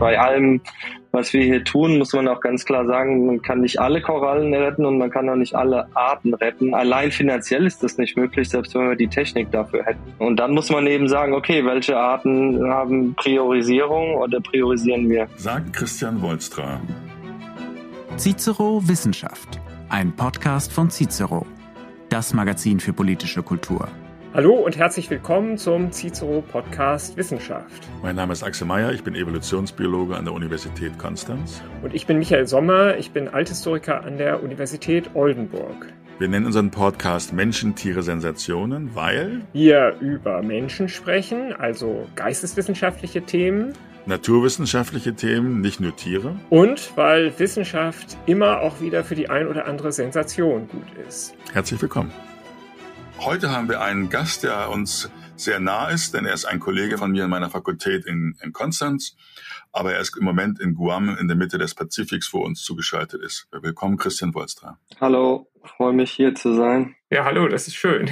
bei allem, was wir hier tun, muss man auch ganz klar sagen, man kann nicht alle Korallen retten und man kann auch nicht alle Arten retten. Allein finanziell ist das nicht möglich, selbst wenn wir die Technik dafür hätten. Und dann muss man eben sagen, okay, welche Arten haben Priorisierung oder priorisieren wir? Sagt Christian Wolstra. Cicero Wissenschaft, ein Podcast von Cicero, das Magazin für politische Kultur. Hallo und herzlich willkommen zum Cicero Podcast Wissenschaft. Mein Name ist Axel Mayer, ich bin Evolutionsbiologe an der Universität Konstanz. Und ich bin Michael Sommer, ich bin Althistoriker an der Universität Oldenburg. Wir nennen unseren Podcast Menschen, Tiere, Sensationen, weil wir über Menschen sprechen, also geisteswissenschaftliche Themen. Naturwissenschaftliche Themen, nicht nur Tiere. Und weil Wissenschaft immer auch wieder für die ein oder andere Sensation gut ist. Herzlich willkommen. Heute haben wir einen Gast, der uns sehr nah ist, denn er ist ein Kollege von mir in meiner Fakultät in, in Konstanz, aber er ist im Moment in Guam in der Mitte des Pazifiks, wo uns zugeschaltet ist. Willkommen, Christian Wolstra. Hallo, freue mich hier zu sein. Ja, hallo, das ist schön.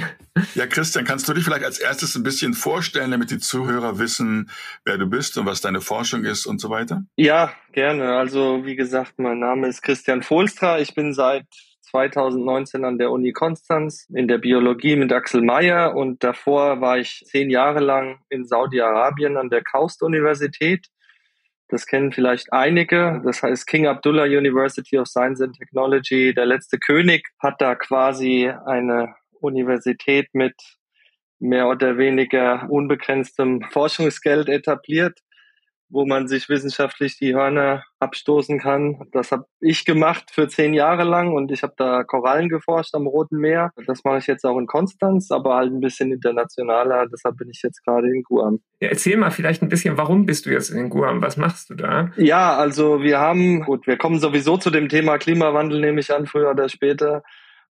Ja, Christian, kannst du dich vielleicht als erstes ein bisschen vorstellen, damit die Zuhörer wissen, wer du bist und was deine Forschung ist und so weiter? Ja, gerne. Also, wie gesagt, mein Name ist Christian Volstra. Ich bin seit 2019 an der Uni Konstanz in der Biologie mit Axel Mayer und davor war ich zehn Jahre lang in Saudi-Arabien an der Kaust-Universität. Das kennen vielleicht einige. Das heißt King Abdullah University of Science and Technology. Der letzte König hat da quasi eine Universität mit mehr oder weniger unbegrenztem Forschungsgeld etabliert wo man sich wissenschaftlich die Hörner abstoßen kann. Das habe ich gemacht für zehn Jahre lang und ich habe da Korallen geforscht am Roten Meer. Das mache ich jetzt auch in Konstanz, aber halt ein bisschen internationaler. Deshalb bin ich jetzt gerade in Guam. Ja, erzähl mal vielleicht ein bisschen, warum bist du jetzt in Guam? Was machst du da? Ja, also wir haben, gut, wir kommen sowieso zu dem Thema Klimawandel, nehme ich an, früher oder später.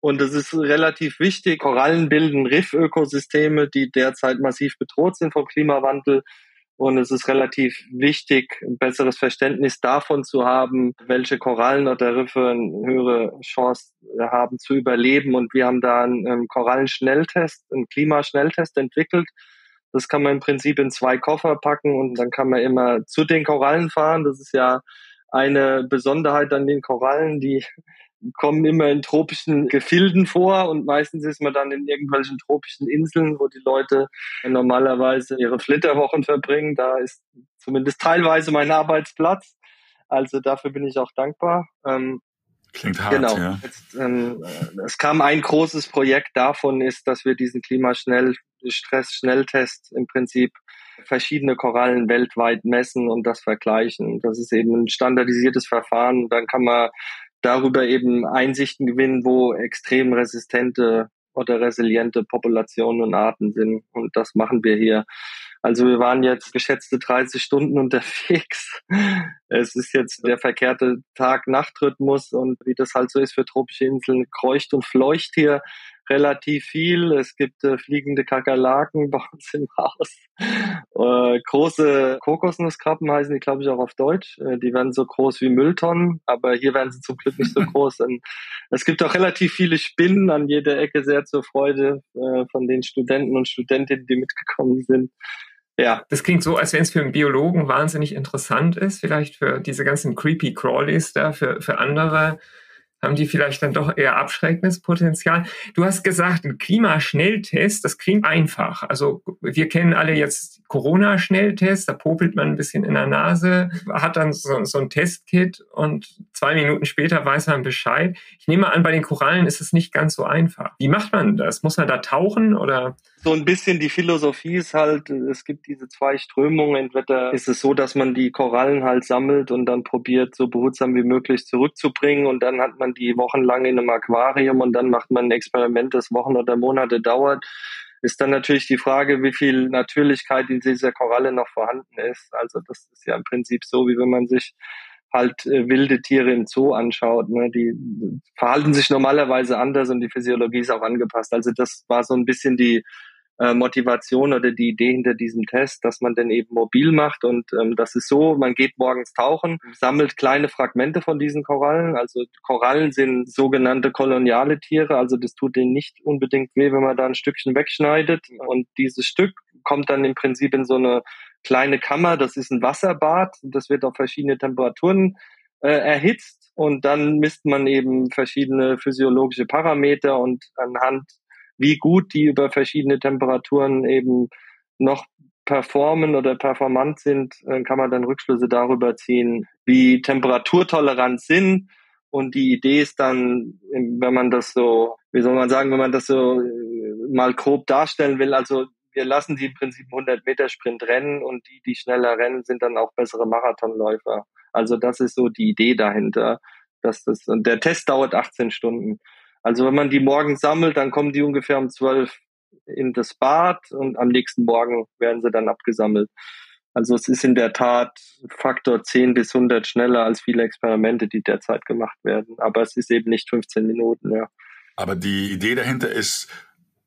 Und es ist relativ wichtig. Korallen bilden Riffökosysteme, die derzeit massiv bedroht sind vom Klimawandel. Und es ist relativ wichtig, ein besseres Verständnis davon zu haben, welche Korallen oder Riffe eine höhere Chance haben zu überleben. Und wir haben da einen Korallenschnelltest, einen Klimaschnelltest entwickelt. Das kann man im Prinzip in zwei Koffer packen und dann kann man immer zu den Korallen fahren. Das ist ja eine Besonderheit an den Korallen, die kommen immer in tropischen Gefilden vor und meistens ist man dann in irgendwelchen tropischen Inseln, wo die Leute normalerweise ihre Flitterwochen verbringen. Da ist zumindest teilweise mein Arbeitsplatz. Also dafür bin ich auch dankbar. Ähm, Klingt hart, genau. ja. Jetzt, ähm, es kam ein großes Projekt davon ist, dass wir diesen Klimastress-Schnelltest im Prinzip verschiedene Korallen weltweit messen und das vergleichen. Das ist eben ein standardisiertes Verfahren. Dann kann man darüber eben Einsichten gewinnen, wo extrem resistente oder resiliente Populationen und Arten sind. Und das machen wir hier. Also wir waren jetzt geschätzte 30 Stunden unterwegs. Es ist jetzt der verkehrte Tag-Nacht-Rhythmus und wie das halt so ist für tropische Inseln, kreucht und fleucht hier relativ viel. Es gibt äh, fliegende Kakerlaken bei uns im Haus. Äh, große Kokosnusskrabben heißen die, glaube ich, auch auf Deutsch. Äh, die werden so groß wie Mülltonnen, aber hier werden sie zum Glück nicht so groß. Und es gibt auch relativ viele Spinnen an jeder Ecke, sehr zur Freude äh, von den Studenten und Studentinnen, die mitgekommen sind. Ja. Das klingt so, als wenn es für einen Biologen wahnsinnig interessant ist, vielleicht für diese ganzen creepy Crawlies da, für, für andere haben die vielleicht dann doch eher abschreckendes Potenzial. Du hast gesagt, ein Klimaschnelltest, das klingt einfach. Also wir kennen alle jetzt Corona-Schnelltest, da popelt man ein bisschen in der Nase, hat dann so, so ein Testkit und zwei Minuten später weiß man Bescheid. Ich nehme an, bei den Korallen ist es nicht ganz so einfach. Wie macht man das? Muss man da tauchen oder? So ein bisschen die Philosophie ist halt, es gibt diese zwei Strömungen. Entweder ist es so, dass man die Korallen halt sammelt und dann probiert, so behutsam wie möglich zurückzubringen und dann hat man die wochenlang in einem Aquarium und dann macht man ein Experiment, das Wochen oder Monate dauert ist dann natürlich die Frage, wie viel Natürlichkeit in dieser Koralle noch vorhanden ist. Also das ist ja im Prinzip so, wie wenn man sich halt äh, wilde Tiere im Zoo anschaut. Ne? Die verhalten sich normalerweise anders und die Physiologie ist auch angepasst. Also das war so ein bisschen die äh, Motivation oder die Idee hinter diesem Test, dass man den eben mobil macht. Und ähm, das ist so, man geht morgens tauchen, sammelt kleine Fragmente von diesen Korallen. Also Korallen sind sogenannte koloniale Tiere, also das tut denen nicht unbedingt weh, wenn man da ein Stückchen wegschneidet. Und dieses Stück kommt dann im Prinzip in so eine kleine Kammer, das ist ein Wasserbad, das wird auf verschiedene Temperaturen äh, erhitzt und dann misst man eben verschiedene physiologische Parameter und anhand wie gut die über verschiedene Temperaturen eben noch performen oder performant sind, äh, kann man dann Rückschlüsse darüber ziehen, wie temperaturtolerant sind. Und die Idee ist dann, wenn man das so, wie soll man sagen, wenn man das so äh, mal grob darstellen will, also wir lassen die im Prinzip 100 Meter Sprint rennen und die, die schneller rennen, sind dann auch bessere Marathonläufer. Also das ist so die Idee dahinter. Dass das, und der Test dauert 18 Stunden. Also wenn man die morgens sammelt, dann kommen die ungefähr um 12 in das Bad und am nächsten Morgen werden sie dann abgesammelt. Also es ist in der Tat Faktor 10 bis 100 schneller als viele Experimente, die derzeit gemacht werden. Aber es ist eben nicht 15 Minuten, ja. Aber die Idee dahinter ist,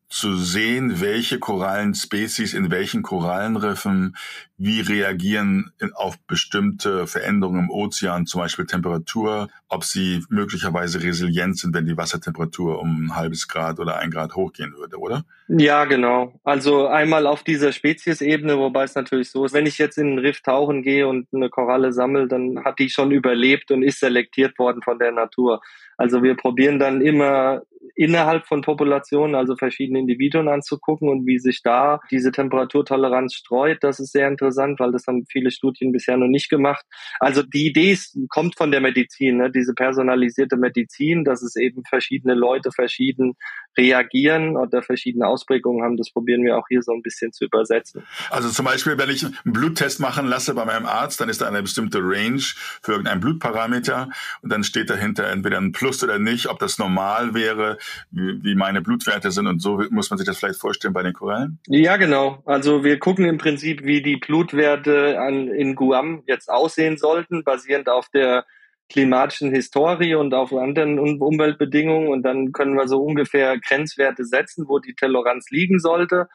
zu sehen, welche Korallenspezies in welchen Korallenriffen wie reagieren auf bestimmte Veränderungen im Ozean, zum Beispiel Temperatur, ob sie möglicherweise resilient sind, wenn die Wassertemperatur um ein halbes Grad oder ein Grad hochgehen würde, oder? Ja, genau. Also einmal auf dieser Speziesebene, wobei es natürlich so ist, wenn ich jetzt in einen Riff tauchen gehe und eine Koralle sammle, dann hat die schon überlebt und ist selektiert worden von der Natur. Also wir probieren dann immer innerhalb von Populationen, also verschiedene Individuen anzugucken und wie sich da diese Temperaturtoleranz streut. Das ist sehr interessant, weil das haben viele Studien bisher noch nicht gemacht. Also die Idee ist, kommt von der Medizin, ne? diese personalisierte Medizin, dass es eben verschiedene Leute verschieden reagieren oder verschiedene Ausprägungen haben. Das probieren wir auch hier so ein bisschen zu übersetzen. Also zum Beispiel, wenn ich einen Bluttest machen lasse bei meinem Arzt, dann ist da eine bestimmte Range für irgendeinen Blutparameter und dann steht dahinter entweder ein Plus oder nicht, ob das normal wäre, wie, wie meine Blutwerte sind und so muss man sich das vielleicht vorstellen bei den Korallen? Ja, genau. Also wir gucken im Prinzip, wie die Blutwerte an, in Guam jetzt aussehen sollten, basierend auf der klimatischen Historie und auf anderen Umweltbedingungen und dann können wir so ungefähr Grenzwerte setzen, wo die Toleranz liegen sollte.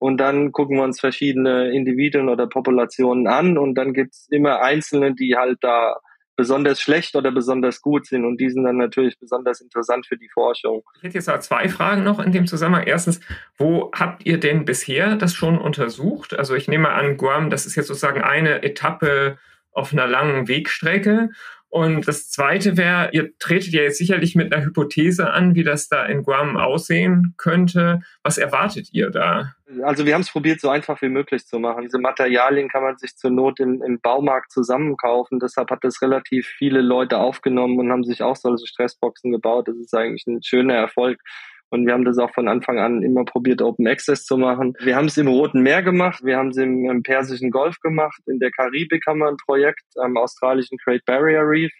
Und dann gucken wir uns verschiedene Individuen oder Populationen an und dann gibt's immer Einzelne, die halt da besonders schlecht oder besonders gut sind und die sind dann natürlich besonders interessant für die Forschung. Ich hätte jetzt zwei Fragen noch in dem Zusammenhang. Erstens, wo habt ihr denn bisher das schon untersucht? Also ich nehme an, Guam, das ist jetzt sozusagen eine Etappe auf einer langen Wegstrecke. Und das Zweite wäre, ihr tretet ja jetzt sicherlich mit einer Hypothese an, wie das da in Guam aussehen könnte. Was erwartet ihr da? Also wir haben es probiert, so einfach wie möglich zu machen. Diese Materialien kann man sich zur Not im, im Baumarkt zusammenkaufen. Deshalb hat das relativ viele Leute aufgenommen und haben sich auch solche Stressboxen gebaut. Das ist eigentlich ein schöner Erfolg. Und wir haben das auch von Anfang an immer probiert, Open Access zu machen. Wir haben es im Roten Meer gemacht, wir haben es im, im, Persischen Golf gemacht, in der Karibik haben wir ein Projekt, am australischen Great Barrier Reef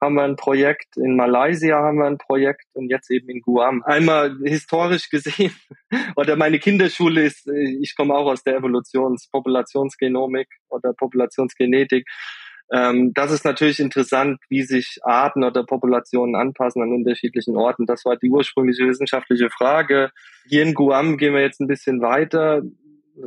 haben wir ein Projekt, in Malaysia haben wir ein Projekt und jetzt eben in Guam. Einmal historisch gesehen, oder meine Kinderschule ist, ich komme auch aus der Evolutions-, Populationsgenomik oder Populationsgenetik ähm, das ist natürlich interessant, wie sich Arten oder Populationen anpassen an unterschiedlichen Orten. Das war die ursprüngliche wissenschaftliche Frage. Hier in Guam gehen wir jetzt ein bisschen weiter.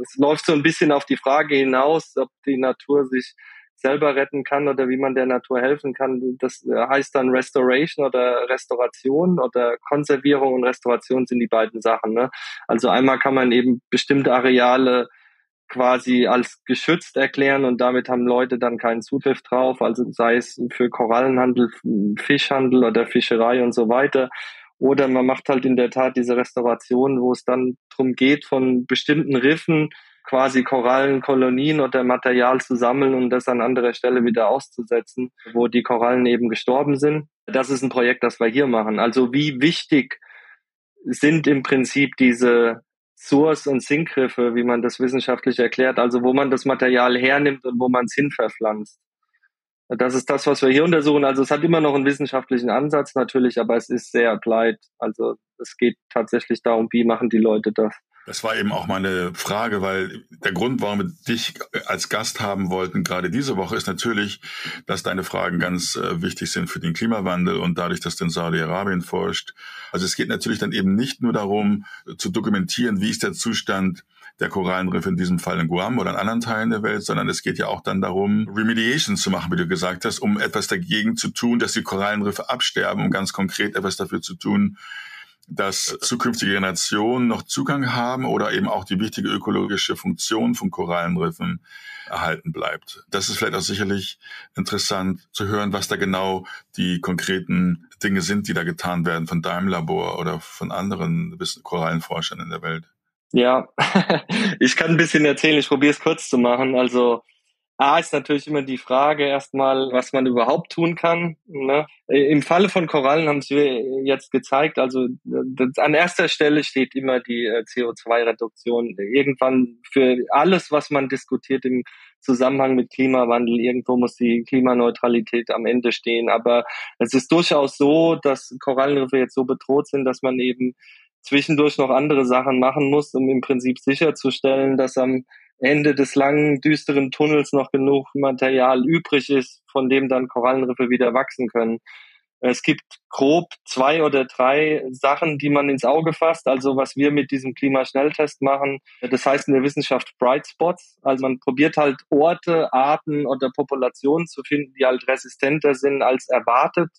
Es läuft so ein bisschen auf die Frage hinaus, ob die Natur sich selber retten kann oder wie man der Natur helfen kann. Das heißt dann Restoration oder Restauration oder Konservierung und Restauration sind die beiden Sachen. Ne? Also einmal kann man eben bestimmte Areale quasi als geschützt erklären und damit haben Leute dann keinen Zugriff drauf, also sei es für Korallenhandel, Fischhandel oder Fischerei und so weiter. Oder man macht halt in der Tat diese Restauration, wo es dann darum geht, von bestimmten Riffen quasi Korallenkolonien oder Material zu sammeln und das an anderer Stelle wieder auszusetzen, wo die Korallen eben gestorben sind. Das ist ein Projekt, das wir hier machen. Also wie wichtig sind im Prinzip diese Source- und Sinkgriffe, wie man das wissenschaftlich erklärt, also wo man das Material hernimmt und wo man es hinverpflanzt. Das ist das, was wir hier untersuchen. Also es hat immer noch einen wissenschaftlichen Ansatz natürlich, aber es ist sehr applied. Also es geht tatsächlich darum, wie machen die Leute das. Das war eben auch meine Frage, weil der Grund, warum wir dich als Gast haben wollten, gerade diese Woche, ist natürlich, dass deine Fragen ganz äh, wichtig sind für den Klimawandel und dadurch, dass du in Saudi-Arabien forscht. Also es geht natürlich dann eben nicht nur darum, zu dokumentieren, wie ist der Zustand der Korallenriffe in diesem Fall in Guam oder in anderen Teilen der Welt, sondern es geht ja auch dann darum, Remediation zu machen, wie du gesagt hast, um etwas dagegen zu tun, dass die Korallenriffe absterben, um ganz konkret etwas dafür zu tun, dass zukünftige Generationen noch Zugang haben oder eben auch die wichtige ökologische Funktion von Korallenriffen erhalten bleibt. Das ist vielleicht auch sicherlich interessant zu hören, was da genau die konkreten Dinge sind, die da getan werden von deinem Labor oder von anderen Korallenforschern in der Welt. Ja, ich kann ein bisschen erzählen, ich probiere es kurz zu machen. Also A ist natürlich immer die Frage erstmal, was man überhaupt tun kann. Ne? Im Falle von Korallen haben wir jetzt gezeigt, also das, an erster Stelle steht immer die äh, CO2-Reduktion. Irgendwann für alles, was man diskutiert im Zusammenhang mit Klimawandel, irgendwo muss die Klimaneutralität am Ende stehen. Aber es ist durchaus so, dass Korallenriffe jetzt so bedroht sind, dass man eben zwischendurch noch andere Sachen machen muss, um im Prinzip sicherzustellen, dass am Ende des langen, düsteren Tunnels noch genug Material übrig ist, von dem dann Korallenriffe wieder wachsen können. Es gibt grob zwei oder drei Sachen, die man ins Auge fasst. Also was wir mit diesem Klimaschnelltest machen, das heißt in der Wissenschaft Bright Spots. Also man probiert halt Orte, Arten oder Populationen zu finden, die halt resistenter sind als erwartet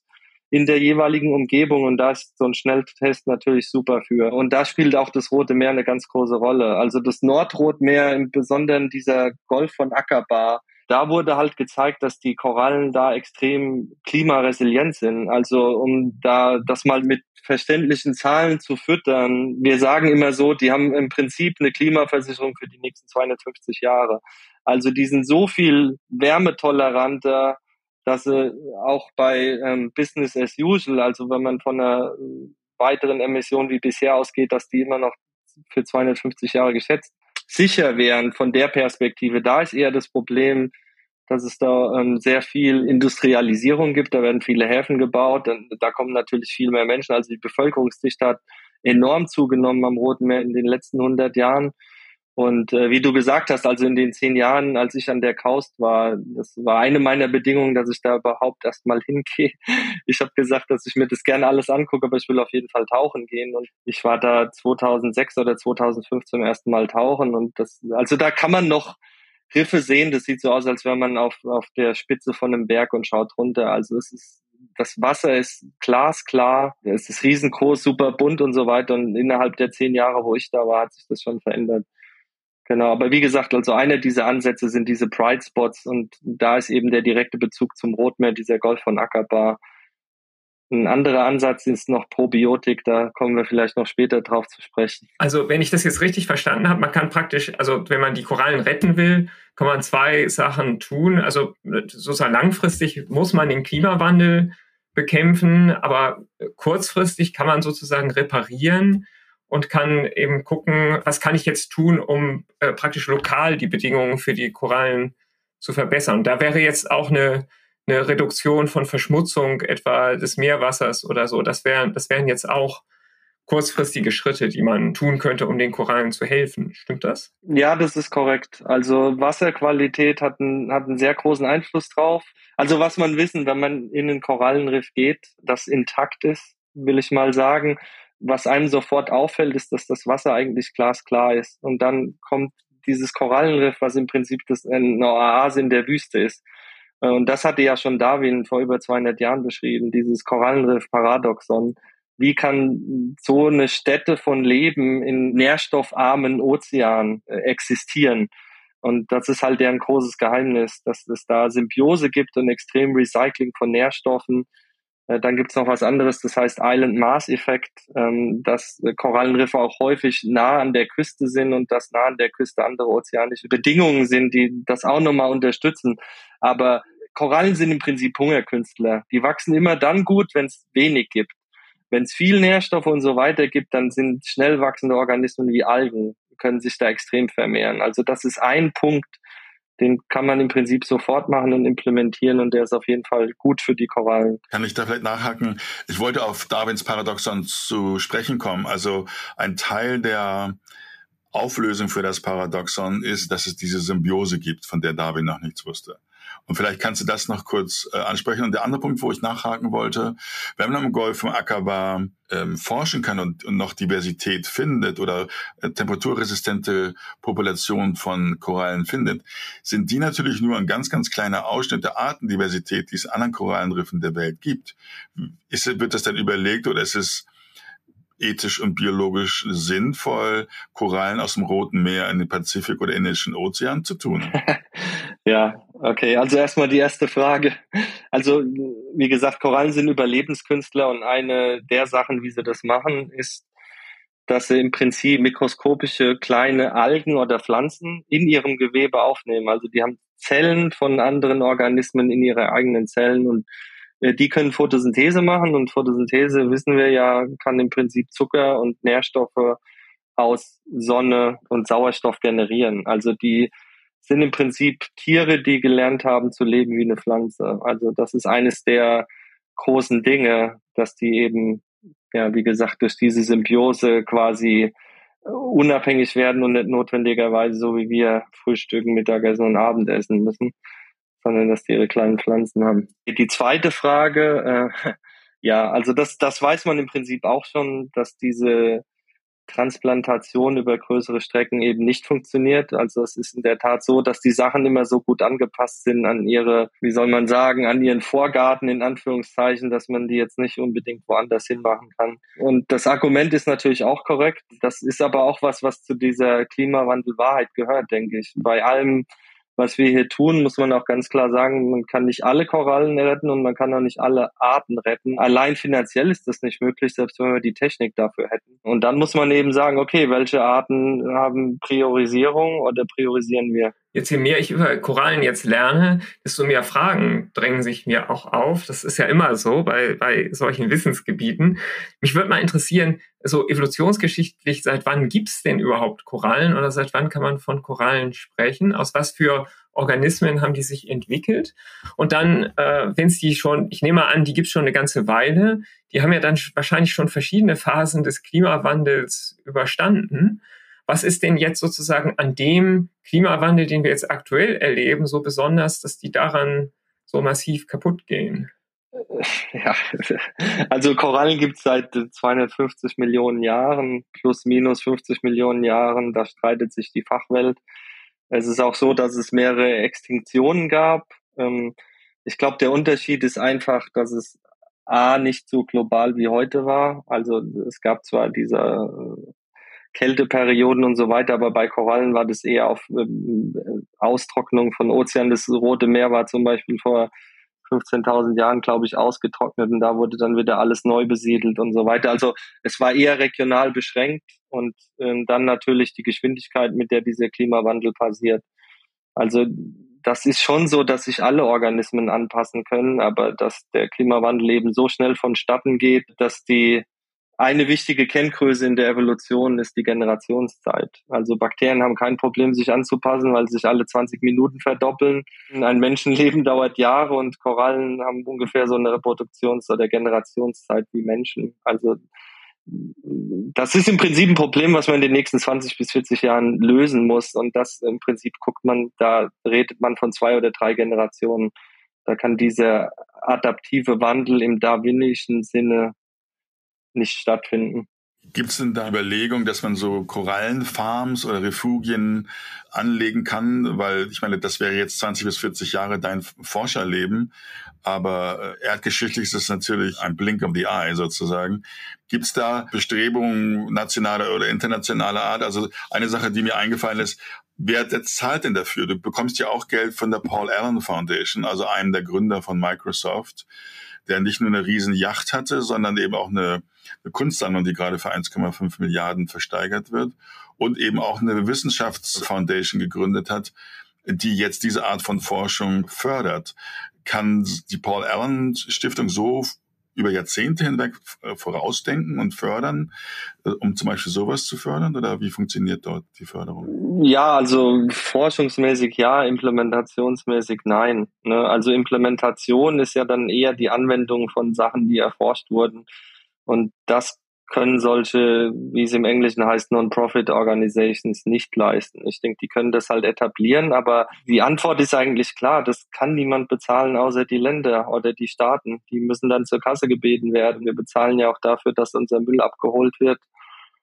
in der jeweiligen Umgebung und da ist so ein Schnelltest natürlich super für. Und da spielt auch das Rote Meer eine ganz große Rolle. Also das Nordrotmeer, im Besonderen dieser Golf von Aqaba, da wurde halt gezeigt, dass die Korallen da extrem klimaresilient sind. Also um da das mal mit verständlichen Zahlen zu füttern. Wir sagen immer so, die haben im Prinzip eine Klimaversicherung für die nächsten 250 Jahre. Also die sind so viel wärmetoleranter, dass sie auch bei ähm, Business as usual, also wenn man von einer weiteren Emission wie bisher ausgeht, dass die immer noch für 250 Jahre geschätzt sicher wären von der Perspektive. Da ist eher das Problem, dass es da ähm, sehr viel Industrialisierung gibt. Da werden viele Häfen gebaut. Da kommen natürlich viel mehr Menschen. Also die Bevölkerungsdichte hat enorm zugenommen am Roten Meer in den letzten 100 Jahren. Und äh, wie du gesagt hast, also in den zehn Jahren, als ich an der Kaust war, das war eine meiner Bedingungen, dass ich da überhaupt erstmal hingehe. Ich habe gesagt, dass ich mir das gerne alles angucke, aber ich will auf jeden Fall tauchen gehen. Und ich war da 2006 oder 2005 zum ersten Mal tauchen. Und das, also da kann man noch Riffe sehen. Das sieht so aus, als wäre man auf, auf der Spitze von einem Berg und schaut runter. Also es ist das Wasser ist glasklar, es ist riesengroß, super bunt und so weiter. Und innerhalb der zehn Jahre, wo ich da war, hat sich das schon verändert. Genau, aber wie gesagt, also einer dieser Ansätze sind diese Pride Spots und da ist eben der direkte Bezug zum Rotmeer, dieser Golf von Ackerbar. Ein anderer Ansatz ist noch Probiotik, da kommen wir vielleicht noch später drauf zu sprechen. Also wenn ich das jetzt richtig verstanden habe, man kann praktisch, also wenn man die Korallen retten will, kann man zwei Sachen tun. Also sozusagen langfristig muss man den Klimawandel bekämpfen, aber kurzfristig kann man sozusagen reparieren und kann eben gucken, was kann ich jetzt tun, um äh, praktisch lokal die Bedingungen für die Korallen zu verbessern. Da wäre jetzt auch eine, eine Reduktion von Verschmutzung etwa des Meerwassers oder so. Das wären, das wären jetzt auch kurzfristige Schritte, die man tun könnte, um den Korallen zu helfen. Stimmt das? Ja, das ist korrekt. Also Wasserqualität hat einen, hat einen sehr großen Einfluss drauf. Also was man wissen, wenn man in den Korallenriff geht, das intakt ist, will ich mal sagen, was einem sofort auffällt, ist, dass das Wasser eigentlich glasklar ist. Und dann kommt dieses Korallenriff, was im Prinzip das eine Oase in der Wüste ist. Äh, und das hatte ja schon Darwin vor über 200 Jahren beschrieben, dieses Korallenriff-Paradoxon. Wie kann so eine Stätte von Leben in nährstoffarmen Ozean äh, existieren? Und das ist halt deren großes Geheimnis, dass es da Symbiose gibt und extrem Recycling von Nährstoffen äh, dann gibt es noch was anderes, das heißt Island Mars Effekt, ähm, dass Korallenriffe auch häufig nah an der Küste sind und dass nah an der Küste andere ozeanische Bedingungen sind, die das auch nochmal unterstützen. Aber Korallen sind im Prinzip Hungerkünstler. Die wachsen immer dann gut, wenn es wenig gibt. Wenn es viel Nährstoffe und so weiter gibt, dann sind schnell wachsende Organismen wie Algen, können sich da extrem vermehren. Also das ist ein Punkt, den kann man im Prinzip sofort machen und implementieren und der ist auf jeden Fall gut für die Korallen. Kann ich da vielleicht nachhaken? Ich wollte auf Darwins Paradoxon zu sprechen kommen. Also ein Teil der Auflösung für das Paradoxon ist, dass es diese Symbiose gibt, von der Darwin noch nichts wusste. Und vielleicht kannst du das noch kurz äh, ansprechen. Und der andere Punkt, wo ich nachhaken wollte, wenn man im Golf vom Ackerbar ähm, forschen kann und, und, noch Diversität findet oder äh, temperaturresistente Populationen von Korallen findet, sind die natürlich nur ein ganz, ganz kleiner Ausschnitt der Artendiversität, die es an anderen Korallenriffen der Welt gibt. Ist, wird das dann überlegt oder ist es ethisch und biologisch sinnvoll, Korallen aus dem Roten Meer in den Pazifik oder Indischen Ozean zu tun? ja, okay. Also erstmal die erste Frage. Also, wie gesagt, Korallen sind Überlebenskünstler und eine der Sachen, wie sie das machen, ist, dass sie im Prinzip mikroskopische kleine Algen oder Pflanzen in ihrem Gewebe aufnehmen. Also die haben Zellen von anderen Organismen in ihre eigenen Zellen und die können Photosynthese machen und Photosynthese, wissen wir ja, kann im Prinzip Zucker und Nährstoffe aus Sonne und Sauerstoff generieren. Also die sind im Prinzip Tiere, die gelernt haben zu leben wie eine Pflanze. Also das ist eines der großen Dinge, dass die eben, ja, wie gesagt, durch diese Symbiose quasi unabhängig werden und nicht notwendigerweise so wie wir frühstücken, Mittagessen und Abendessen müssen sondern dass die ihre kleinen Pflanzen haben. Die zweite Frage, äh, ja, also das, das weiß man im Prinzip auch schon, dass diese Transplantation über größere Strecken eben nicht funktioniert. Also es ist in der Tat so, dass die Sachen immer so gut angepasst sind an ihre, wie soll man sagen, an ihren Vorgarten in Anführungszeichen, dass man die jetzt nicht unbedingt woanders hin machen kann. Und das Argument ist natürlich auch korrekt. Das ist aber auch was, was zu dieser Klimawandelwahrheit gehört, denke ich. Bei allem was wir hier tun, muss man auch ganz klar sagen, man kann nicht alle Korallen retten und man kann auch nicht alle Arten retten. Allein finanziell ist das nicht möglich, selbst wenn wir die Technik dafür hätten. Und dann muss man eben sagen, okay, welche Arten haben Priorisierung oder priorisieren wir? Jetzt je mehr ich über Korallen jetzt lerne, desto mehr Fragen drängen sich mir auch auf. Das ist ja immer so bei, bei solchen Wissensgebieten. Mich würde mal interessieren, so evolutionsgeschichtlich, seit wann gibt's denn überhaupt Korallen oder seit wann kann man von Korallen sprechen? Aus was für Organismen haben die sich entwickelt? Und dann, äh, wenn es die schon, ich nehme an, die gibt's schon eine ganze Weile, die haben ja dann wahrscheinlich schon verschiedene Phasen des Klimawandels überstanden. Was ist denn jetzt sozusagen an dem Klimawandel, den wir jetzt aktuell erleben, so besonders, dass die daran so massiv kaputt gehen? Ja, also Korallen gibt es seit 250 Millionen Jahren, plus minus 50 Millionen Jahren. Da streitet sich die Fachwelt. Es ist auch so, dass es mehrere Extinktionen gab. Ähm, ich glaube, der Unterschied ist einfach, dass es A nicht so global wie heute war. Also es gab zwar dieser Kälteperioden und so weiter, aber bei Korallen war das eher auf ähm, Austrocknung von Ozean. Das Rote Meer war zum Beispiel vor 15.000 Jahren, glaube ich, ausgetrocknet und da wurde dann wieder alles neu besiedelt und so weiter. Also es war eher regional beschränkt und ähm, dann natürlich die Geschwindigkeit, mit der dieser Klimawandel passiert. Also das ist schon so, dass sich alle Organismen anpassen können, aber dass der Klimawandel eben so schnell vonstatten geht, dass die eine wichtige Kenngröße in der Evolution ist die Generationszeit. Also Bakterien haben kein Problem, sich anzupassen, weil sie sich alle 20 Minuten verdoppeln. Ein Menschenleben dauert Jahre und Korallen haben ungefähr so eine Reproduktions- oder Generationszeit wie Menschen. Also das ist im Prinzip ein Problem, was man in den nächsten 20 bis 40 Jahren lösen muss. Und das im Prinzip guckt man, da redet man von zwei oder drei Generationen. Da kann dieser adaptive Wandel im darwinischen Sinne nicht stattfinden. Gibt es denn da Überlegungen, dass man so Korallenfarms oder Refugien anlegen kann? Weil ich meine, das wäre jetzt 20 bis 40 Jahre dein Forscherleben, aber äh, erdgeschichtlich ist es natürlich ein Blink of the Eye sozusagen. Gibt es da Bestrebungen nationaler oder internationaler Art? Also eine Sache, die mir eingefallen ist, wer zahlt denn dafür? Du bekommst ja auch Geld von der Paul Allen Foundation, also einem der Gründer von Microsoft der nicht nur eine riesen Yacht hatte, sondern eben auch eine, eine Kunstsammlung, die gerade für 1,5 Milliarden versteigert wird und eben auch eine Wissenschaftsfoundation gegründet hat, die jetzt diese Art von Forschung fördert. Kann die Paul Allen Stiftung so über Jahrzehnte hinweg äh, vorausdenken und fördern, äh, um zum Beispiel sowas zu fördern? Oder wie funktioniert dort die Förderung? Ja, also forschungsmäßig ja, implementationsmäßig nein. Ne? Also Implementation ist ja dann eher die Anwendung von Sachen, die erforscht wurden. Und das können solche, wie es im Englischen heißt, Non-Profit-Organizations nicht leisten. Ich denke, die können das halt etablieren, aber die Antwort ist eigentlich klar, das kann niemand bezahlen, außer die Länder oder die Staaten. Die müssen dann zur Kasse gebeten werden. Wir bezahlen ja auch dafür, dass unser Müll abgeholt wird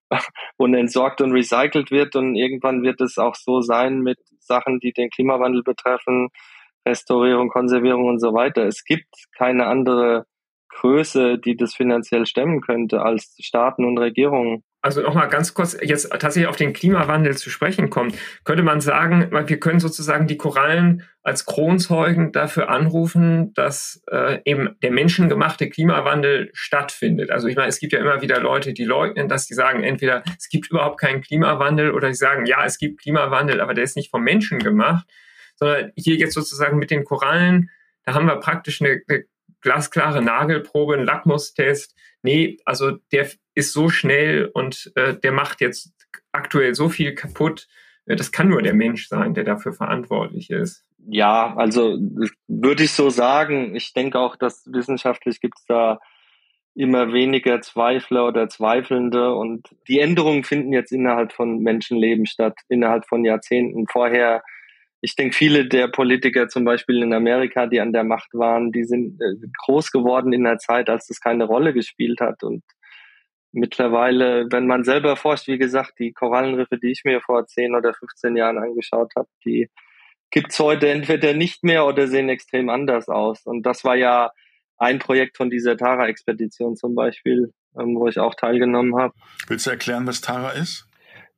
und entsorgt und recycelt wird und irgendwann wird es auch so sein mit Sachen, die den Klimawandel betreffen, Restaurierung, Konservierung und so weiter. Es gibt keine andere Größe, die das finanziell stemmen könnte als Staaten und Regierungen. Also nochmal ganz kurz jetzt tatsächlich auf den Klimawandel zu sprechen kommt, könnte man sagen, wir können sozusagen die Korallen als Kronzeugen dafür anrufen, dass äh, eben der menschengemachte Klimawandel stattfindet. Also ich meine, es gibt ja immer wieder Leute, die leugnen, dass die sagen, entweder es gibt überhaupt keinen Klimawandel oder sie sagen, ja, es gibt Klimawandel, aber der ist nicht vom Menschen gemacht, sondern hier jetzt sozusagen mit den Korallen, da haben wir praktisch eine, eine glasklare Nagelprobe, einen Lackmustest. Nee, also der ist so schnell und äh, der macht jetzt aktuell so viel kaputt. Äh, das kann nur der Mensch sein, der dafür verantwortlich ist. Ja, also würde ich so sagen. Ich denke auch, dass wissenschaftlich gibt es da immer weniger Zweifler oder Zweifelnde und die Änderungen finden jetzt innerhalb von Menschenleben statt, innerhalb von Jahrzehnten. Vorher ich denke, viele der Politiker zum Beispiel in Amerika, die an der Macht waren, die sind äh, groß geworden in der Zeit, als das keine Rolle gespielt hat. Und mittlerweile, wenn man selber forscht, wie gesagt, die Korallenriffe, die ich mir vor 10 oder 15 Jahren angeschaut habe, die gibt's heute entweder nicht mehr oder sehen extrem anders aus. Und das war ja ein Projekt von dieser Tara-Expedition zum Beispiel, ähm, wo ich auch teilgenommen habe. Willst du erklären, was Tara ist?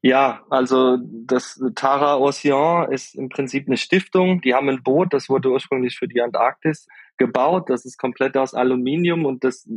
Ja, also das Tara Ocean ist im Prinzip eine Stiftung. Die haben ein Boot, das wurde ursprünglich für die Antarktis gebaut. Das ist komplett aus Aluminium und das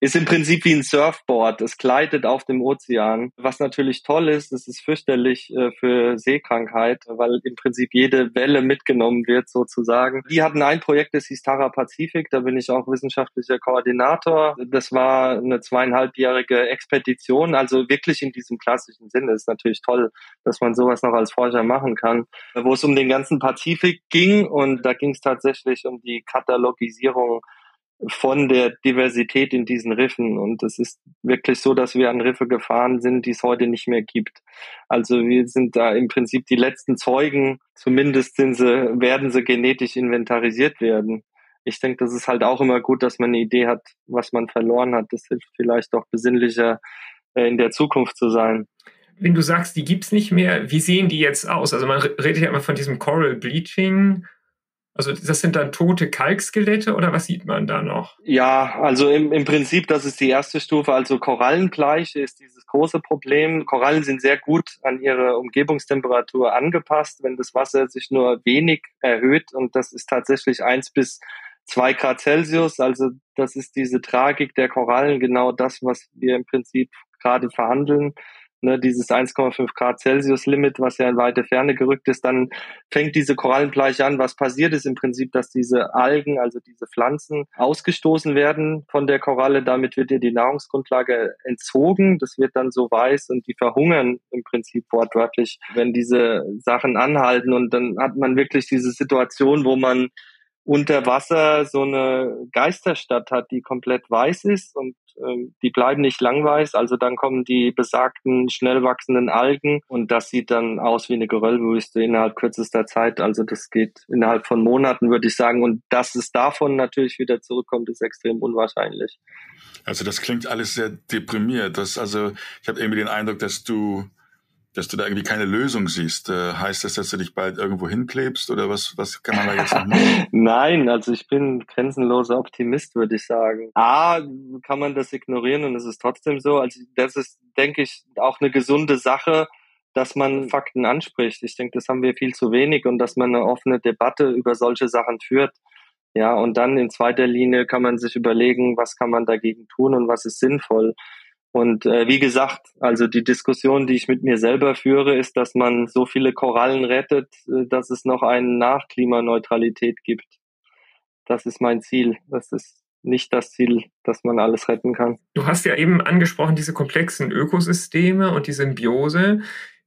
ist im Prinzip wie ein Surfboard. Es gleitet auf dem Ozean. Was natürlich toll ist, es ist fürchterlich äh, für Seekrankheit, weil im Prinzip jede Welle mitgenommen wird sozusagen. Die hatten ein Projekt, das hieß Tara Pazifik. Da bin ich auch wissenschaftlicher Koordinator. Das war eine zweieinhalbjährige Expedition, also wirklich in diesem klassischen Sinne. Ist natürlich toll, dass man sowas noch als Forscher machen kann, wo es um den ganzen Pazifik ging und da ging es tatsächlich um die Katalogisierung von der Diversität in diesen Riffen. Und es ist wirklich so, dass wir an Riffe gefahren sind, die es heute nicht mehr gibt. Also wir sind da im Prinzip die letzten Zeugen. Zumindest sind sie, werden sie genetisch inventarisiert werden. Ich denke, das ist halt auch immer gut, dass man eine Idee hat, was man verloren hat. Das hilft vielleicht auch besinnlicher äh, in der Zukunft zu sein. Wenn du sagst, die gibt's nicht mehr, wie sehen die jetzt aus? Also man redet ja immer von diesem Coral Bleaching also das sind dann tote Kalkskelette oder was sieht man da noch? Ja, also im, im Prinzip, das ist die erste Stufe. Also Korallenbleiche ist dieses große Problem. Korallen sind sehr gut an ihre Umgebungstemperatur angepasst, wenn das Wasser sich nur wenig erhöht. Und das ist tatsächlich eins bis zwei Grad Celsius. Also das ist diese Tragik der Korallen, genau das, was wir im Prinzip gerade verhandeln ne, dieses 1,5 Grad Celsius Limit, was ja in weite Ferne gerückt ist, dann fängt diese Korallenbleiche an. Was passiert ist im Prinzip, dass diese Algen, also diese Pflanzen, ausgestoßen werden von der Koralle. Damit wird ihr die Nahrungsgrundlage entzogen. Das wird dann so weiß und die verhungern im Prinzip wortwörtlich, wenn diese Sachen anhalten. Und dann hat man wirklich diese Situation, wo man unter Wasser so eine Geisterstadt hat, die komplett weiß ist und ähm, die bleiben nicht lang weiß. Also dann kommen die besagten schnell wachsenden Algen und das sieht dann aus wie eine Geröllwüste innerhalb kürzester Zeit. Also das geht innerhalb von Monaten, würde ich sagen. Und dass es davon natürlich wieder zurückkommt, ist extrem unwahrscheinlich. Also das klingt alles sehr deprimiert. Das, also ich habe irgendwie den Eindruck, dass du dass du da irgendwie keine Lösung siehst. Äh, heißt das, dass du dich bald irgendwo hinklebst oder was, was kann man da jetzt noch machen? Nein, also ich bin grenzenloser Optimist, würde ich sagen. A, kann man das ignorieren und es ist trotzdem so. Also das ist, denke ich, auch eine gesunde Sache, dass man Fakten anspricht. Ich denke, das haben wir viel zu wenig und dass man eine offene Debatte über solche Sachen führt. Ja, und dann in zweiter Linie kann man sich überlegen, was kann man dagegen tun und was ist sinnvoll. Und äh, wie gesagt, also die Diskussion, die ich mit mir selber führe, ist, dass man so viele Korallen rettet, äh, dass es noch eine Nachklimaneutralität gibt. Das ist mein Ziel. Das ist nicht das Ziel, dass man alles retten kann. Du hast ja eben angesprochen, diese komplexen Ökosysteme und die Symbiose.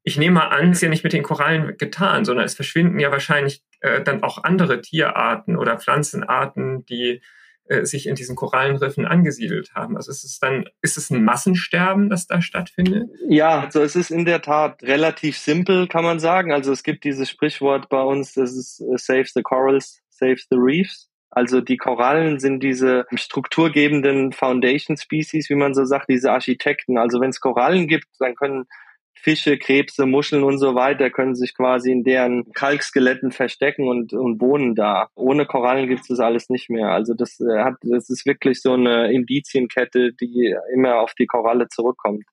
Ich nehme mal an, es ist ja nicht mit den Korallen getan, sondern es verschwinden ja wahrscheinlich äh, dann auch andere Tierarten oder Pflanzenarten, die äh, sich in diesen Korallenriffen angesiedelt haben. Also ist es dann, ist es ein Massensterben, das da stattfindet? Ja, also es ist in der Tat relativ simpel, kann man sagen. Also es gibt dieses Sprichwort bei uns, das ist uh, Save the Corals, Save the Reefs. Also die Korallen sind diese strukturgebenden Foundation Species, wie man so sagt, diese Architekten. Also wenn es Korallen gibt, dann können Fische, Krebse, Muscheln und so weiter können sich quasi in deren Kalkskeletten verstecken und, und wohnen da. Ohne Korallen gibt es das alles nicht mehr. Also das äh, hat, das ist wirklich so eine Indizienkette, die immer auf die Koralle zurückkommt.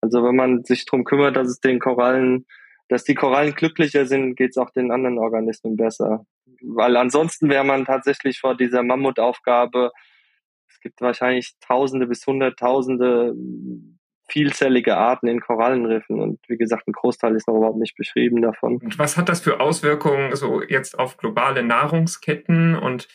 Also wenn man sich darum kümmert, dass es den Korallen, dass die Korallen glücklicher sind, geht es auch den anderen Organismen besser. Weil ansonsten wäre man tatsächlich vor dieser Mammutaufgabe, es gibt wahrscheinlich Tausende bis Hunderttausende vielzellige Arten in Korallenriffen. Und wie gesagt, ein Großteil ist noch überhaupt nicht beschrieben davon. Und was hat das für Auswirkungen so jetzt auf globale Nahrungsketten und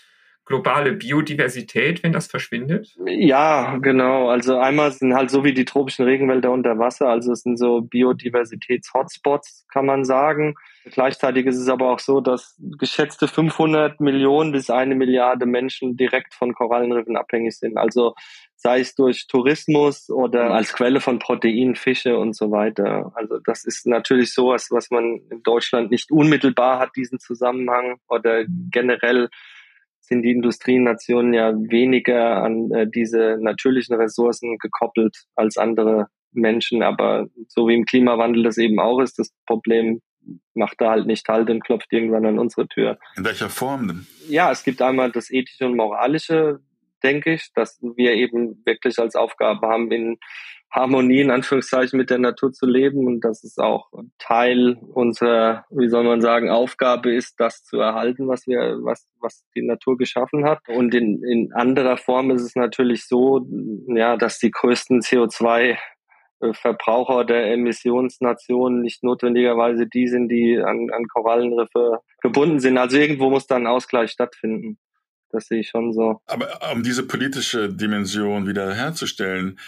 globale Biodiversität, wenn das verschwindet? Ja, genau. Also einmal sind halt so wie die tropischen Regenwälder unter Wasser, also es sind so Biodiversitäts-Hotspots, kann man sagen. Gleichzeitig ist es aber auch so, dass geschätzte 500 Millionen bis eine Milliarde Menschen direkt von Korallenriffen abhängig sind. Also sei es durch Tourismus oder als Quelle von Protein, Fische und so weiter. Also das ist natürlich sowas, was man in Deutschland nicht unmittelbar hat, diesen Zusammenhang oder generell sind die Industrienationen ja weniger an äh, diese natürlichen Ressourcen gekoppelt als andere Menschen. Aber so wie im Klimawandel das eben auch ist, das Problem macht da halt nicht halt und klopft irgendwann an unsere Tür. In welcher Form denn? Ja, es gibt einmal das ethische und moralische, denke ich, dass wir eben wirklich als Aufgabe haben, in Harmonie in Anführungszeichen mit der Natur zu leben und dass es auch Teil unserer, wie soll man sagen, Aufgabe ist, das zu erhalten, was wir, was, was die Natur geschaffen hat. Und in, in anderer Form ist es natürlich so, ja, dass die größten CO2 Verbraucher der Emissionsnationen nicht notwendigerweise die sind, die an, an Korallenriffe gebunden sind. Also irgendwo muss da ein Ausgleich stattfinden. Das sehe ich schon so. Aber um diese politische Dimension wieder herzustellen,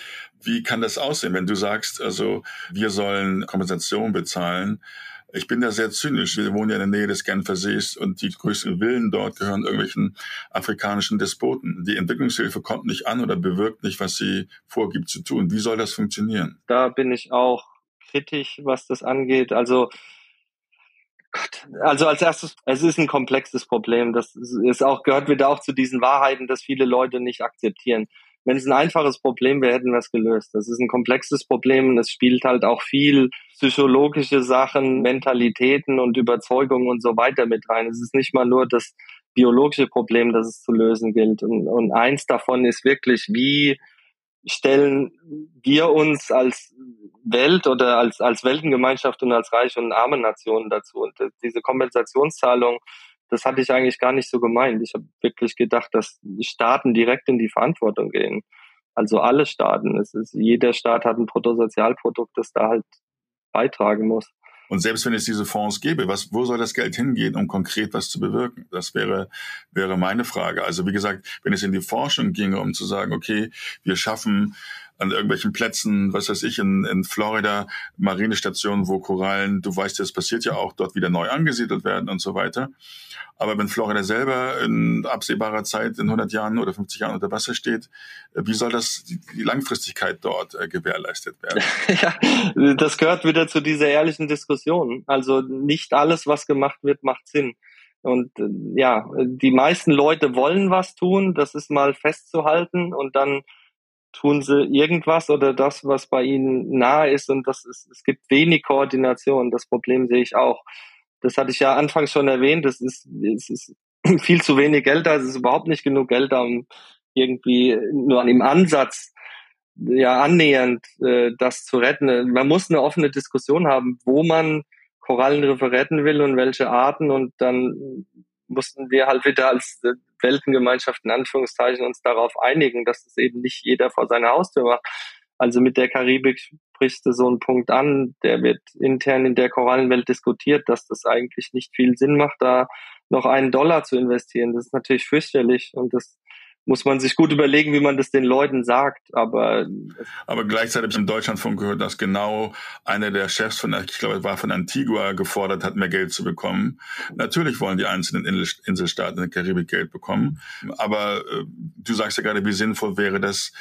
wie kann das aussehen, wenn du sagst, also wir sollen Kompensation bezahlen? Ich bin da sehr zynisch. Wir wohnen ja in der Nähe des Genfer Sees und die größten Villen dort gehören irgendwelchen afrikanischen Despoten. Die Entwicklungshilfe kommt nicht an oder bewirkt nicht, was sie vorgibt zu tun. Wie soll das funktionieren? Da bin ich auch kritisch, was das angeht. Also Gott, also als erstes, es ist ein komplexes Problem. Das ist auch, gehört wieder auch zu diesen Wahrheiten, dass viele Leute nicht akzeptieren. Wenn es ein einfaches Problem wäre, hätten wir es gelöst. Das ist ein komplexes Problem. Es spielt halt auch viel psychologische Sachen, Mentalitäten und Überzeugungen und so weiter mit rein. Es ist nicht mal nur das biologische Problem, das es zu lösen gilt. Und, und eins davon ist wirklich, wie stellen wir uns als Welt oder als, als Weltengemeinschaft und als reiche und arme Nationen dazu. Und diese Kompensationszahlung, das hatte ich eigentlich gar nicht so gemeint. Ich habe wirklich gedacht, dass Staaten direkt in die Verantwortung gehen. Also alle Staaten. Es ist, jeder Staat hat ein Bruttosozialprodukt, das da halt beitragen muss. Und selbst wenn es diese Fonds gäbe, was, wo soll das Geld hingehen, um konkret was zu bewirken? Das wäre, wäre meine Frage. Also wie gesagt, wenn es in die Forschung ginge, um zu sagen, okay, wir schaffen an irgendwelchen Plätzen, was weiß ich, in, in Florida, Marinestationen, wo Korallen, du weißt, das passiert ja auch, dort wieder neu angesiedelt werden und so weiter. Aber wenn Florida selber in absehbarer Zeit in 100 Jahren oder 50 Jahren unter Wasser steht, äh, wie soll das die, die Langfristigkeit dort äh, gewährleistet werden? ja, das gehört wieder zu dieser ehrlichen Diskussion. Also nicht alles, was gemacht wird, macht Sinn. Und äh, ja, die meisten Leute wollen was tun, das ist mal festzuhalten und dann tun sie irgendwas oder das, was bei ihnen nahe ist und das ist, es gibt wenig Koordination. Das Problem sehe ich auch. Das hatte ich ja anfangs schon erwähnt. Das ist, es ist viel zu wenig Geld da. Es ist überhaupt nicht genug Geld da, um irgendwie nur an dem Ansatz ja annähernd äh, das zu retten. Man muss eine offene Diskussion haben, wo man Korallenriffe retten will und welche Arten und dann mussten wir halt wieder als äh, Weltengemeinschaft in Anführungszeichen uns darauf einigen, dass es eben nicht jeder vor seiner Haustür macht. Also mit der Karibik sprichst du so einen Punkt an, der wird intern in der Korallenwelt diskutiert, dass das eigentlich nicht viel Sinn macht, da noch einen Dollar zu investieren. Das ist natürlich fürchterlich und das muss man sich gut überlegen, wie man das den Leuten sagt. Aber, aber gleichzeitig im Deutschlandfunk gehört, dass genau einer der Chefs von, ich glaube, war von Antigua gefordert hat, mehr Geld zu bekommen. Natürlich wollen die einzelnen Inselstaaten in der Karibik Geld bekommen. Aber äh, du sagst ja gerade, wie sinnvoll wäre das,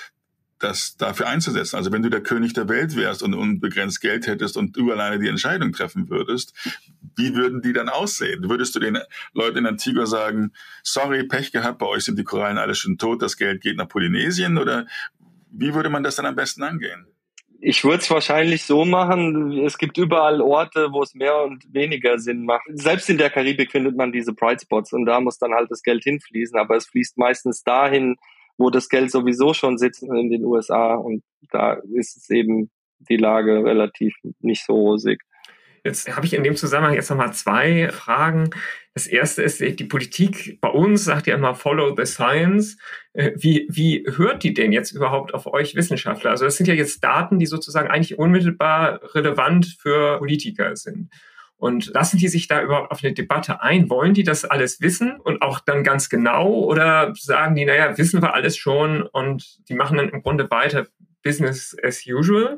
das dafür einzusetzen. Also wenn du der König der Welt wärst und unbegrenzt Geld hättest und du alleine die Entscheidung treffen würdest, wie würden die dann aussehen? Würdest du den Leuten in Antigua sagen, sorry, Pech gehabt, bei euch sind die Korallen alle schon tot, das Geld geht nach Polynesien oder wie würde man das dann am besten angehen? Ich würde es wahrscheinlich so machen. Es gibt überall Orte, wo es mehr und weniger Sinn macht. Selbst in der Karibik findet man diese Pride Spots und da muss dann halt das Geld hinfließen. Aber es fließt meistens dahin, wo das Geld sowieso schon sitzt in den USA und da ist es eben die Lage relativ nicht so rosig. Jetzt habe ich in dem Zusammenhang jetzt nochmal zwei Fragen. Das erste ist, die Politik bei uns sagt ja immer Follow the Science. Äh, wie, wie hört die denn jetzt überhaupt auf euch Wissenschaftler? Also das sind ja jetzt Daten, die sozusagen eigentlich unmittelbar relevant für Politiker sind. Und lassen die sich da überhaupt auf eine Debatte ein? Wollen die das alles wissen und auch dann ganz genau? Oder sagen die, naja, wissen wir alles schon und die machen dann im Grunde weiter Business as usual?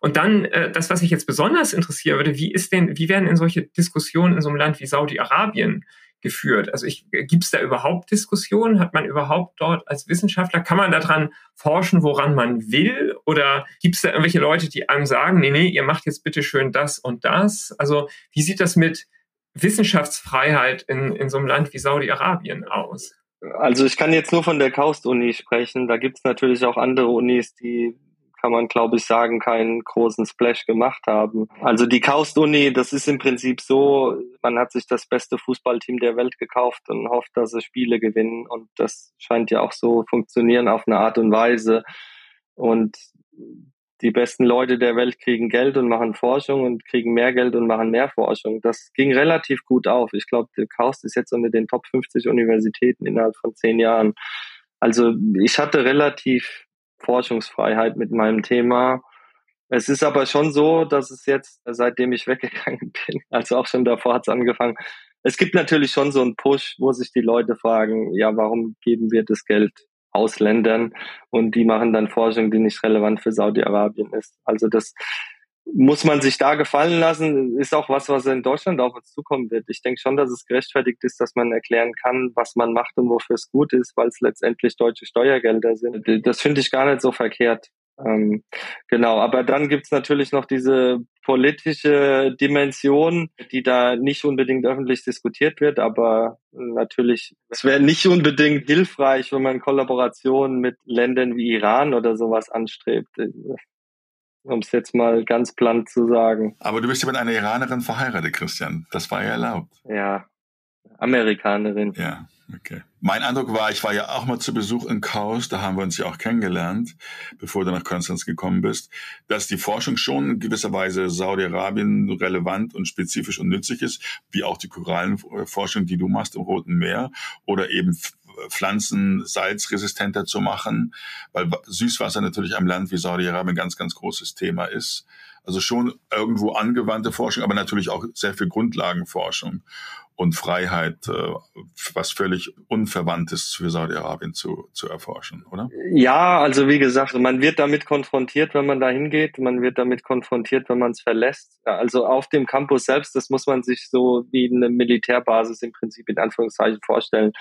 Und dann äh, das, was mich jetzt besonders interessieren würde, wie ist denn, wie werden in solche Diskussionen in so einem Land wie Saudi-Arabien geführt? Also äh, gibt es da überhaupt Diskussionen? Hat man überhaupt dort als Wissenschaftler, kann man daran forschen, woran man will? Oder gibt es da irgendwelche Leute, die einem sagen, nee, nee, ihr macht jetzt bitte schön das und das? Also wie sieht das mit Wissenschaftsfreiheit in, in so einem Land wie Saudi-Arabien aus? Also ich kann jetzt nur von der Kaust-Uni sprechen. Da gibt es natürlich auch andere Unis, die kann man, glaube ich, sagen, keinen großen Splash gemacht haben. Also die Kaust-Uni, das ist im Prinzip so, man hat sich das beste Fußballteam der Welt gekauft und hofft, dass sie Spiele gewinnen. Und das scheint ja auch so funktionieren auf eine Art und Weise. Und die besten Leute der Welt kriegen Geld und machen Forschung und kriegen mehr Geld und machen mehr Forschung. Das ging relativ gut auf. Ich glaube, der Kaust ist jetzt unter den Top 50 Universitäten innerhalb von zehn Jahren. Also ich hatte relativ Forschungsfreiheit mit meinem Thema. Es ist aber schon so, dass es jetzt, seitdem ich weggegangen bin, also auch schon davor hat es angefangen, es gibt natürlich schon so einen Push, wo sich die Leute fragen, ja, warum geben wir das Geld Ausländern und die machen dann Forschung, die nicht relevant für Saudi-Arabien ist. Also das muss man sich da gefallen lassen, ist auch was, was in Deutschland auf uns zukommen wird. Ich denke schon, dass es gerechtfertigt ist, dass man erklären kann, was man macht und wofür es gut ist, weil es letztendlich deutsche Steuergelder sind. Das finde ich gar nicht so verkehrt. Ähm, genau, aber dann gibt's natürlich noch diese politische Dimension, die da nicht unbedingt öffentlich diskutiert wird, aber natürlich, es wäre nicht unbedingt hilfreich, wenn man Kollaborationen mit Ländern wie Iran oder sowas anstrebt um es jetzt mal ganz blunt zu sagen. Aber du bist ja mit einer Iranerin verheiratet, Christian. Das war ja erlaubt. Ja, Amerikanerin. Ja, okay. Mein Eindruck war, ich war ja auch mal zu Besuch in Chaos, da haben wir uns ja auch kennengelernt, bevor du nach Konstanz gekommen bist, dass die Forschung schon in gewisser Weise Saudi-Arabien relevant und spezifisch und nützlich ist, wie auch die Korallenforschung, die du machst im Roten Meer oder eben Pflanzen salzresistenter zu machen, weil Süßwasser natürlich am Land wie Saudi-Arabien ein ganz, ganz großes Thema ist. Also schon irgendwo angewandte Forschung, aber natürlich auch sehr viel Grundlagenforschung und Freiheit, äh, was völlig Unverwandtes für Saudi-Arabien zu, zu erforschen, oder? Ja, also wie gesagt, man wird damit konfrontiert, wenn man da hingeht. Man wird damit konfrontiert, wenn man es verlässt. Also auf dem Campus selbst, das muss man sich so wie eine Militärbasis im Prinzip in Anführungszeichen vorstellen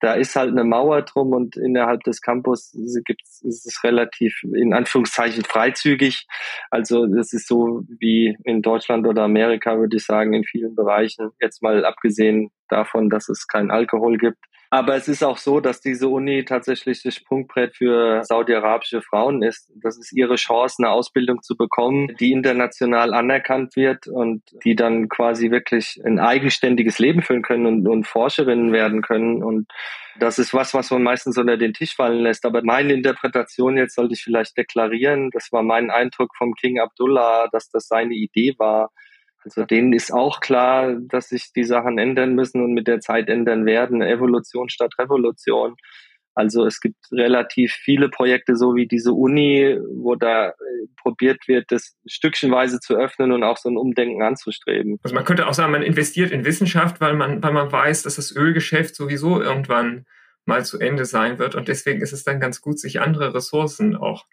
da ist halt eine Mauer drum und innerhalb des Campus gibt's, ist es relativ in Anführungszeichen freizügig. Also das ist so wie in Deutschland oder Amerika, würde ich sagen, in vielen Bereichen. Jetzt mal abgesehen davon, dass es keinen Alkohol gibt. Aber es ist auch so, dass diese Uni tatsächlich das Sprungbrett für saudi-arabische Frauen ist. Das ist ihre Chance, eine Ausbildung zu bekommen, die international anerkannt wird und die dann quasi wirklich ein eigenständiges Leben führen können und, und Forscherinnen werden können. Und das ist was, was man meistens unter den Tisch fallen lässt. Aber meine Interpretation jetzt sollte ich vielleicht deklarieren. Das war mein Eindruck vom King Abdullah, dass das seine Idee war, also denen ist auch klar, dass sich die Sachen ändern müssen und mit der Zeit ändern werden. Evolution statt Revolution. Also es gibt relativ viele Projekte, so wie diese Uni, wo da äh, probiert wird, das stückchenweise zu öffnen und auch so ein Umdenken anzustreben. Also man könnte auch sagen, man investiert in Wissenschaft, weil man, weil man weiß, dass das Ölgeschäft sowieso irgendwann mal zu Ende sein wird. Und deswegen ist es dann ganz gut, sich andere Ressourcen auch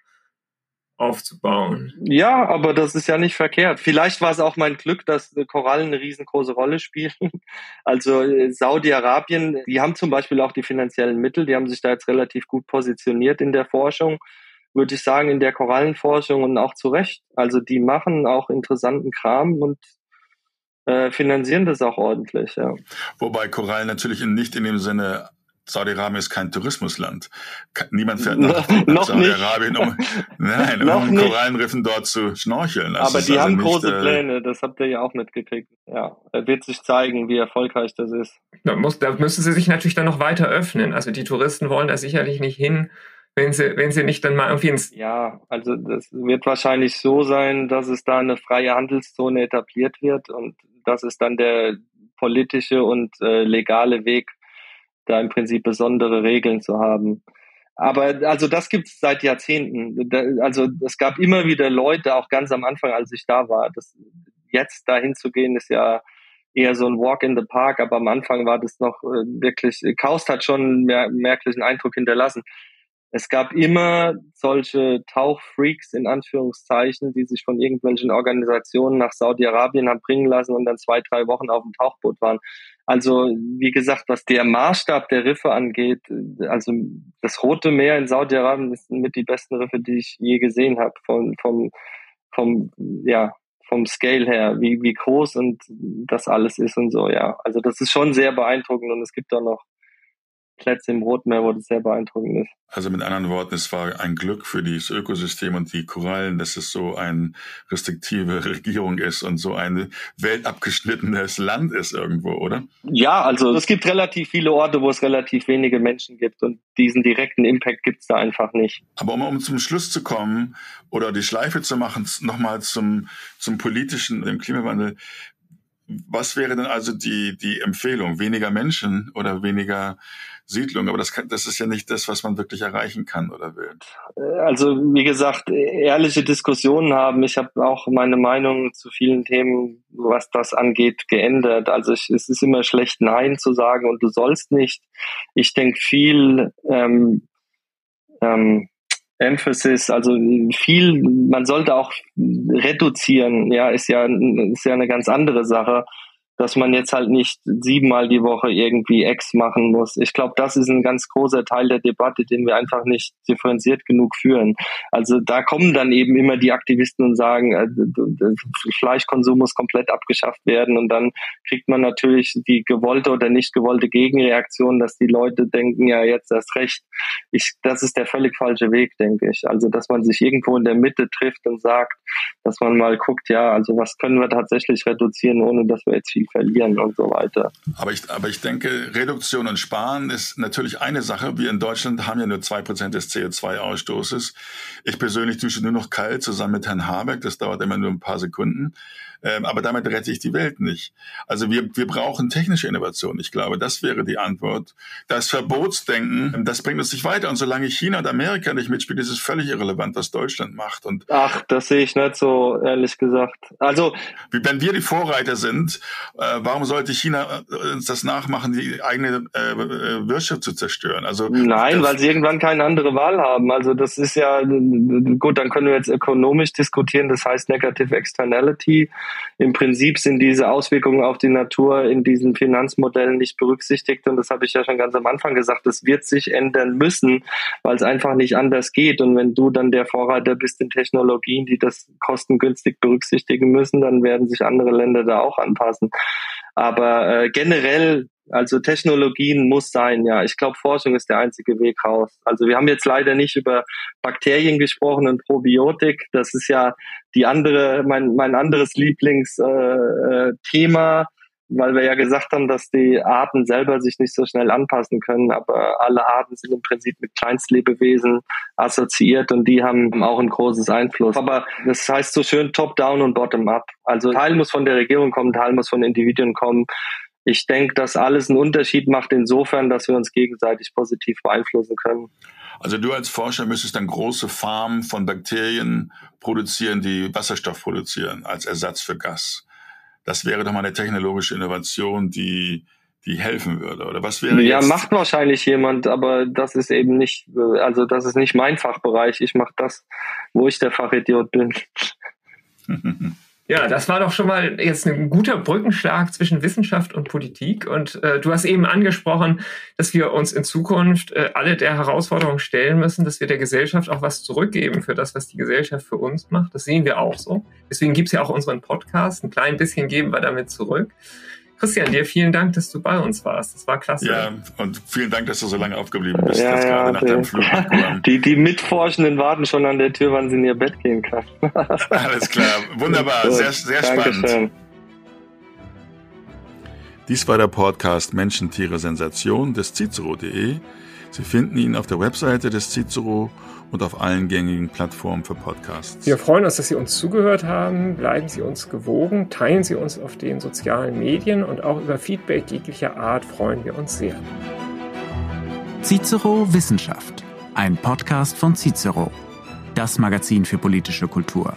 aufzubauen. Ja, aber das ist ja nicht verkehrt. Vielleicht war es auch mein Glück, dass Korallen eine riesengroße Rolle spielen. Also äh, Saudi-Arabien, die haben zum Beispiel auch die finanziellen Mittel, die haben sich da jetzt relativ gut positioniert in der Forschung, würde ich sagen, in der Korallenforschung und auch zu Recht. Also die machen auch interessanten Kram und äh, finanzieren das auch ordentlich, ja. Wobei Korallen natürlich nicht in dem Sinne Saudi-Arabien ist kein Tourismusland. Niemand fährt nach, nach Saudi-Arabien, um, nein, um in Korallenriffen dort zu schnorcheln. Das Aber die also haben nicht, große äh, Pläne, das habt ihr ja auch mitgekriegt. Ja, er wird sich zeigen, wie erfolgreich das ist. Da, muss, da müssen sie sich natürlich dann noch weiter öffnen. Also die Touristen wollen da sicherlich nicht hin, wenn sie, wenn sie nicht dann mal irgendwie ins... Ja, also das wird wahrscheinlich so sein, dass es da eine freie Handelszone etabliert wird und das ist dann der politische und äh, legale Weg da im Prinzip besondere Regeln zu haben. Aber also das gibt es seit Jahrzehnten. Also es gab immer wieder Leute, auch ganz am Anfang, als ich da war. Das, jetzt dahin zu gehen, ist ja eher so ein Walk in the Park, aber am Anfang war das noch äh, wirklich, Kaust hat schon einen mer merklichen Eindruck hinterlassen. Es gab immer solche Tauchfreaks in Anführungszeichen, die sich von irgendwelchen Organisationen nach Saudi-Arabien haben bringen lassen und dann zwei, drei Wochen auf dem Tauchboot waren. Also wie gesagt, was der Maßstab der Riffe angeht, also das Rote Meer in Saudi-Arabien ist mit die besten Riffe, die ich je gesehen habe. Vom, vom, vom, ja, vom Scale her, wie, wie groß und das alles ist und so, ja. Also das ist schon sehr beeindruckend und es gibt da noch Plätze im Rotmeer, wo das sehr beeindruckend ist. Also mit anderen Worten, es war ein Glück für dieses Ökosystem und die Korallen, dass es so eine restriktive Regierung ist und so ein weltabgeschnittenes Land ist irgendwo, oder? Ja, also es gibt relativ viele Orte, wo es relativ wenige Menschen gibt und diesen direkten Impact gibt es da einfach nicht. Aber um, um zum Schluss zu kommen oder die Schleife zu machen, nochmal zum, zum politischen, dem Klimawandel, was wäre denn also die, die Empfehlung? Weniger Menschen oder weniger Siedlungen? Aber das, kann, das ist ja nicht das, was man wirklich erreichen kann oder will. Also wie gesagt, ehrliche Diskussionen haben. Ich habe auch meine Meinung zu vielen Themen, was das angeht, geändert. Also ich, es ist immer schlecht, Nein zu sagen und du sollst nicht. Ich denke viel ähm, ähm, Emphasis, also viel, man sollte auch reduzieren, ja, ist ja, ist ja eine ganz andere Sache dass man jetzt halt nicht siebenmal die Woche irgendwie Ex machen muss. Ich glaube, das ist ein ganz großer Teil der Debatte, den wir einfach nicht differenziert genug führen. Also da kommen dann eben immer die Aktivisten und sagen, äh, Fleischkonsum muss komplett abgeschafft werden und dann kriegt man natürlich die gewollte oder nicht gewollte Gegenreaktion, dass die Leute denken, ja, jetzt erst recht. Ich, das ist der völlig falsche Weg, denke ich. Also, dass man sich irgendwo in der Mitte trifft und sagt, dass man mal guckt, ja, also was können wir tatsächlich reduzieren, ohne dass wir jetzt viel verlieren und so weiter. Aber ich, aber ich denke, Reduktion und Sparen ist natürlich eine Sache. Wir in Deutschland haben ja nur zwei Prozent des CO2-Ausstoßes. Ich persönlich dusche nur noch kalt zusammen mit Herrn Habeck. Das dauert immer nur ein paar Sekunden. Ähm, aber damit rette ich die Welt nicht. Also wir, wir brauchen technische Innovation. Ich glaube, das wäre die Antwort. Das Verbotsdenken, das bringt uns nicht weiter. Und solange China und Amerika nicht mitspielen, ist es völlig irrelevant, was Deutschland macht. Und Ach, das sehe ich nicht so, ehrlich gesagt. Also, wenn wir die Vorreiter sind, äh, warum sollte China äh, uns das nachmachen, die eigene äh, äh, Wirtschaft zu zerstören? Also Nein, weil sie irgendwann keine andere Wahl haben. Also das ist ja gut, dann können wir jetzt ökonomisch diskutieren, das heißt Negative Externality. Im Prinzip sind diese Auswirkungen auf die Natur in diesen Finanzmodellen nicht berücksichtigt. Und das habe ich ja schon ganz am Anfang gesagt. Das wird sich ändern müssen, weil es einfach nicht anders geht. Und wenn du dann der Vorreiter bist in Technologien, die das kostengünstig berücksichtigen müssen, dann werden sich andere Länder da auch anpassen. Aber äh, generell also Technologien muss sein, ja. Ich glaube, Forschung ist der einzige Weg raus. Also wir haben jetzt leider nicht über Bakterien gesprochen und Probiotik. Das ist ja die andere, mein, mein anderes Lieblingsthema, äh, äh, weil wir ja gesagt haben, dass die Arten selber sich nicht so schnell anpassen können. Aber alle Arten sind im Prinzip mit Kleinstlebewesen assoziiert und die haben auch ein großes Einfluss. Aber das heißt so schön Top-Down und Bottom-Up. Also Teil muss von der Regierung kommen, Teil muss von Individuen kommen ich denke, dass alles einen Unterschied macht insofern, dass wir uns gegenseitig positiv beeinflussen können. Also du als Forscher müsstest dann große Farmen von Bakterien produzieren, die Wasserstoff produzieren als Ersatz für Gas. Das wäre doch mal eine technologische Innovation, die die helfen würde oder was wäre ja jetzt? macht wahrscheinlich jemand aber das ist eben nicht also das ist nicht mein Fachbereich ich mache das wo ich der Fachidiot bin Ja, das war doch schon mal jetzt ein guter Brückenschlag zwischen Wissenschaft und Politik. Und äh, du hast eben angesprochen, dass wir uns in Zukunft äh, alle der Herausforderungen stellen müssen, dass wir der Gesellschaft auch was zurückgeben für das, was die Gesellschaft für uns macht. Das sehen wir auch so. Deswegen gibt's ja auch unseren Podcast. Ein klein bisschen geben wir damit zurück. Christian, dir vielen Dank, dass du bei uns warst. Das war klasse. Ja, und vielen Dank, dass du so lange aufgeblieben bist, ja, ja, nach deinem Flug Die, die Mitforschenden warten schon an der Tür, wann sie in ihr Bett gehen kann. Alles klar, wunderbar, sehr, sehr Dankeschön. spannend. Dies war der Podcast Menschen, Tiere, Sensation des Cicero.de. Sie finden ihn auf der Webseite des Cicero und auf allen gängigen Plattformen für Podcasts. Wir freuen uns, dass Sie uns zugehört haben. Bleiben Sie uns gewogen, teilen Sie uns auf den sozialen Medien und auch über Feedback jeglicher Art freuen wir uns sehr. Cicero Wissenschaft, ein Podcast von Cicero, das Magazin für politische Kultur.